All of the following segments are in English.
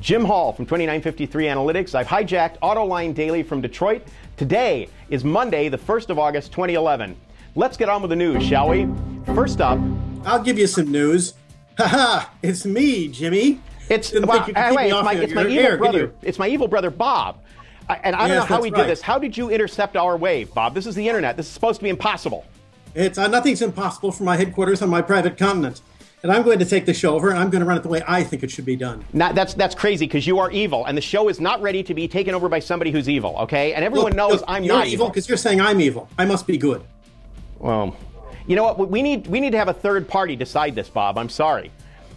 Jim Hall from 2953 Analytics. I've hijacked AutoLine Daily from Detroit. Today is Monday, the 1st of August, 2011. Let's get on with the news, shall we? First up, I'll give you some news. Haha, it's me, Jimmy. It's, well, anyway, it's my, it's my evil air, brother. It's my evil brother Bob. I, and I don't know how he right. did this. How did you intercept our wave, Bob? This is the internet. This is supposed to be impossible. It's uh, nothing's impossible from my headquarters on my private continent, and I'm going to take the show over, and I'm going to run it the way I think it should be done. Not, that's that's crazy because you are evil, and the show is not ready to be taken over by somebody who's evil. Okay, and everyone Look, knows look, I'm not evil because you're saying I'm evil. I must be good. Well, you know what? We need we need to have a third party decide this, Bob. I'm sorry.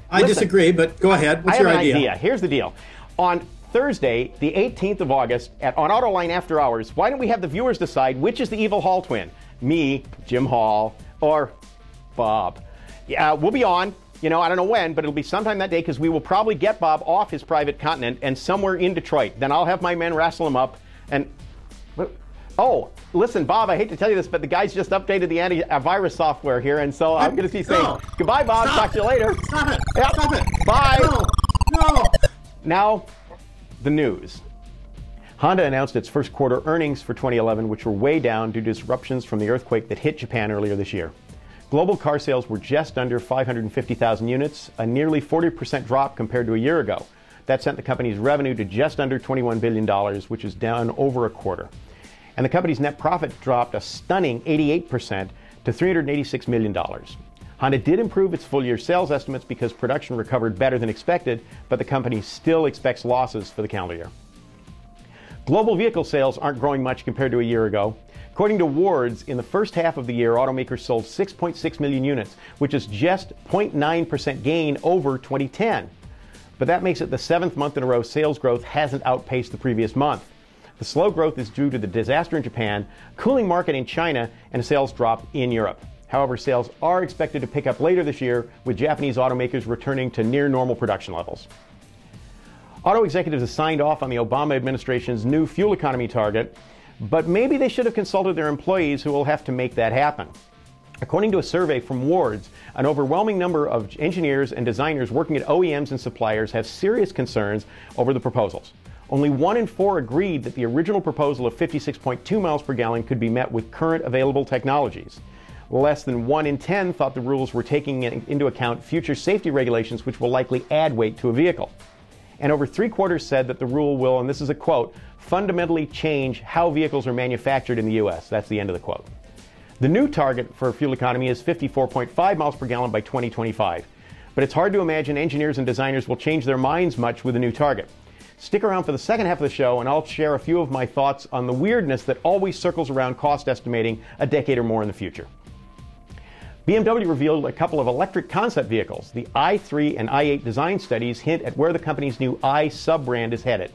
I Listen. disagree, but go ahead. What's I have your an idea? idea. Here's the deal. On Thursday, the 18th of August, at on Autoline After Hours, why don't we have the viewers decide which is the evil Hall twin? Me, Jim Hall, or Bob? Yeah, we'll be on. You know, I don't know when, but it'll be sometime that day because we will probably get Bob off his private continent and somewhere in Detroit. Then I'll have my men wrestle him up and. Oh, listen, Bob, I hate to tell you this, but the guys just updated the antivirus software here, and so I'm going to be saying No. goodbye, Bob. Stop. Talk to you later. Stop it! Yep. Stop it! Bye. No! No! Now, the news. Honda announced its first quarter earnings for 2011, which were way down due to disruptions from the earthquake that hit Japan earlier this year. Global car sales were just under 550,000 units, a nearly 40% drop compared to a year ago. That sent the company's revenue to just under $21 billion, which is down over a quarter. And the company's net profit dropped a stunning 88% to $386 million. Honda did improve its full year sales estimates because production recovered better than expected, but the company still expects losses for the calendar year. Global vehicle sales aren't growing much compared to a year ago. According to Wards, in the first half of the year, automakers sold 6.6 million units, which is just 0.9% gain over 2010. But that makes it the seventh month in a row sales growth hasn't outpaced the previous month. The slow growth is due to the disaster in Japan, cooling market in China, and a sales drop in Europe. However, sales are expected to pick up later this year, with Japanese automakers returning to near normal production levels. Auto executives have signed off on the Obama administration's new fuel economy target, but maybe they should have consulted their employees who will have to make that happen. According to a survey from Wards, an overwhelming number of engineers and designers working at OEMs and suppliers have serious concerns over the proposals. Only one in four agreed that the original proposal of 56.2 miles per gallon could be met with current available technologies. Less than one in 10 thought the rules were taking into account future safety regulations, which will likely add weight to a vehicle. And over three quarters said that the rule will, and this is a quote, fundamentally change how vehicles are manufactured in the U.S. That's the end of the quote. The new target for fuel economy is 54.5 miles per gallon by 2025. But it's hard to imagine engineers and designers will change their minds much with the new target. Stick around for the second half of the show, and I'll share a few of my thoughts on the weirdness that always circles around cost estimating a decade or more in the future. BMW revealed a couple of electric concept vehicles. The i3 and i8 design studies hint at where the company's new i sub brand is headed.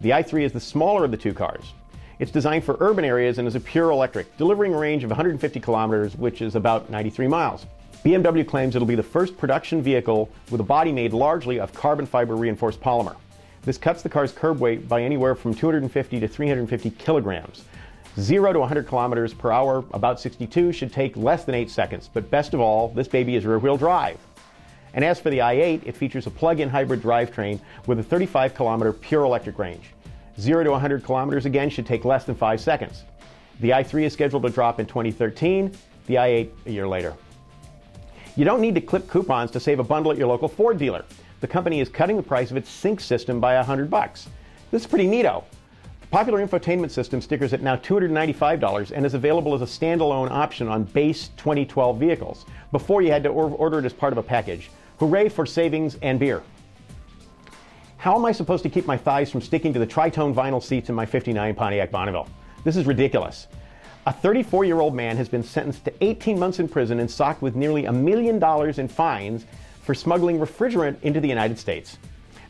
The i3 is the smaller of the two cars. It's designed for urban areas and is a pure electric, delivering a range of 150 kilometers, which is about 93 miles. BMW claims it'll be the first production vehicle with a body made largely of carbon fiber reinforced polymer. This cuts the car's curb weight by anywhere from 250 to 350 kilograms. 0 to 100 kilometers per hour, about 62, should take less than 8 seconds. But best of all, this baby is rear wheel drive. And as for the i8, it features a plug in hybrid drivetrain with a 35 kilometer pure electric range. 0 to 100 kilometers again should take less than 5 seconds. The i3 is scheduled to drop in 2013, the i8 a year later. You don't need to clip coupons to save a bundle at your local Ford dealer. The company is cutting the price of its sync system by 100 bucks. This is pretty neato. The popular infotainment system stickers at now $295 and is available as a standalone option on base 2012 vehicles. Before you had to order it as part of a package. Hooray for savings and beer. How am I supposed to keep my thighs from sticking to the tritone vinyl seats in my 59 Pontiac Bonneville? This is ridiculous. A 34 year old man has been sentenced to 18 months in prison and socked with nearly a million dollars in fines for smuggling refrigerant into the United States.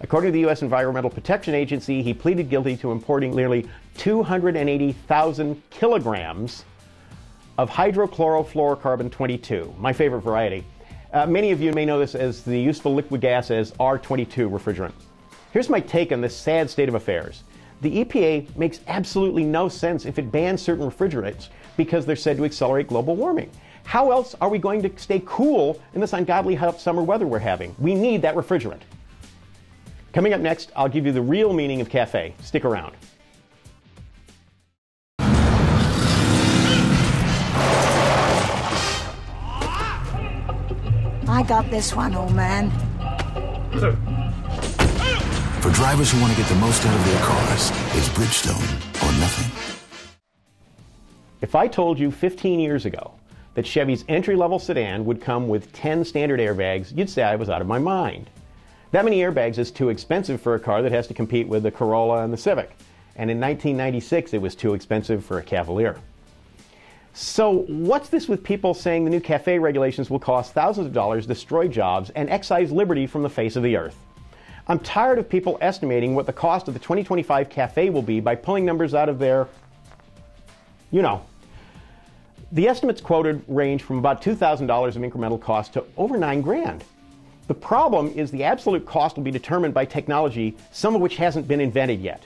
According to the U.S. Environmental Protection Agency, he pleaded guilty to importing nearly 280,000 kilograms of hydrochlorofluorocarbon 22, my favorite variety. Uh, many of you may know this as the useful liquid gas as R22 refrigerant. Here's my take on this sad state of affairs. The EPA makes absolutely no sense if it bans certain refrigerants because they're said to accelerate global warming. How else are we going to stay cool in this ungodly hot summer weather we're having? We need that refrigerant. Coming up next, I'll give you the real meaning of CAFE. Stick around. I got this one, old man. For drivers who want to get the most out of their cars, it's Bridgestone or nothing. If I told you 15 years ago that Chevy's entry level sedan would come with 10 standard airbags, you'd say I was out of my mind. That many airbags is too expensive for a car that has to compete with the Corolla and the Civic. And in 1996, it was too expensive for a Cavalier. So, what's this with people saying the new CAFE regulations will cost thousands of dollars, destroy jobs, and excise liberty from the face of the earth? I'm tired of people estimating what the cost of the 2025 CAFE will be by pulling numbers out of their, you know. The estimates quoted range from about $2,000 of incremental cost to over 9 grand. The problem is the absolute cost will be determined by technology, some of which hasn't been invented yet.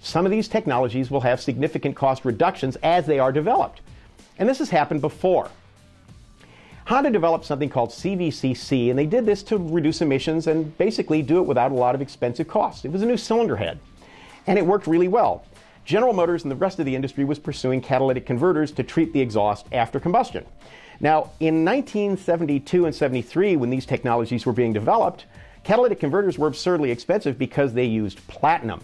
Some of these technologies will have significant cost reductions as they are developed. And this has happened before. Honda developed something called CVCC, and they did this to reduce emissions and basically do it without a lot of expensive costs. It was a new cylinder head, and it worked really well. General Motors and the rest of the industry was pursuing catalytic converters to treat the exhaust after combustion. Now, in 1972 and 73, when these technologies were being developed, catalytic converters were absurdly expensive because they used platinum.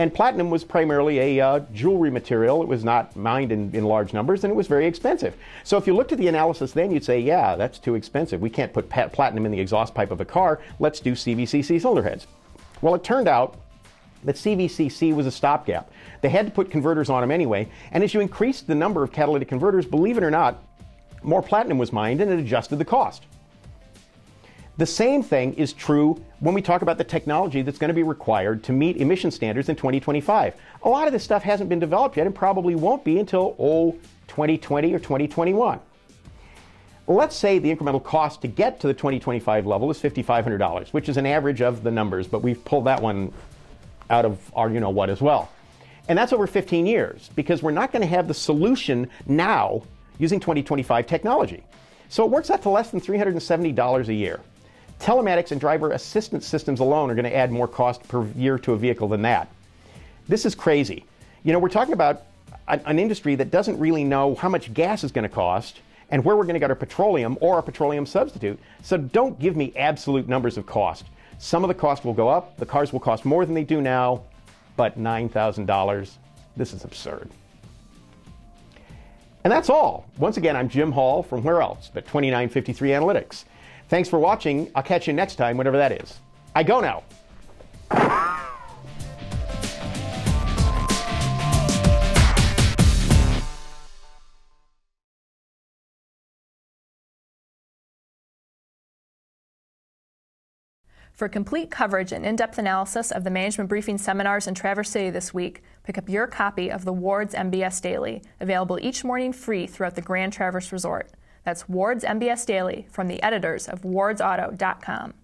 And platinum was primarily a uh, jewelry material. It was not mined in, in, large numbers, and it was very expensive. So if you looked at the analysis then, you'd say, yeah, that's too expensive. We can't put platinum in the exhaust pipe of a car. Let's do CVCC cylinder heads. Well, it turned out that CVCC was a stopgap. They had to put converters on them anyway, and as you increased the number of catalytic converters, believe it or not, more platinum was mined and it adjusted the cost. The same thing is true when we talk about the technology that's going to be required to meet emission standards in 2025. A lot of this stuff hasn't been developed yet and probably won't be until, oh, 2020 or 2021. Let's say the incremental cost to get to the 2025 level is $5,500, which is an average of the numbers, but we've pulled that one out of our you know what as well. And that's over 15 years because we're not going to have the solution now using 2025 technology. So it works out to less than $370 a year. Telematics and driver assistance systems alone are going to add more cost per year to a vehicle than that. This is crazy. You know, we're talking about an industry that doesn't really know how much gas is going to cost and where we're going to get our petroleum or a petroleum substitute. So don't give me absolute numbers of cost. Some of the cost will go up, the cars will cost more than they do now, but $9,000, this is absurd. And that's all. Once again, I'm Jim Hall from where else but 2953 Analytics. Thanks for watching. I'll catch you next time, whatever that is. I go now. For complete coverage and in depth analysis of the management briefing seminars in Traverse City this week, pick up your copy of the Ward's MBS Daily, available each morning free throughout the Grand Traverse Resort. That's Ward's MBS Daily from the editors of wardsauto.com.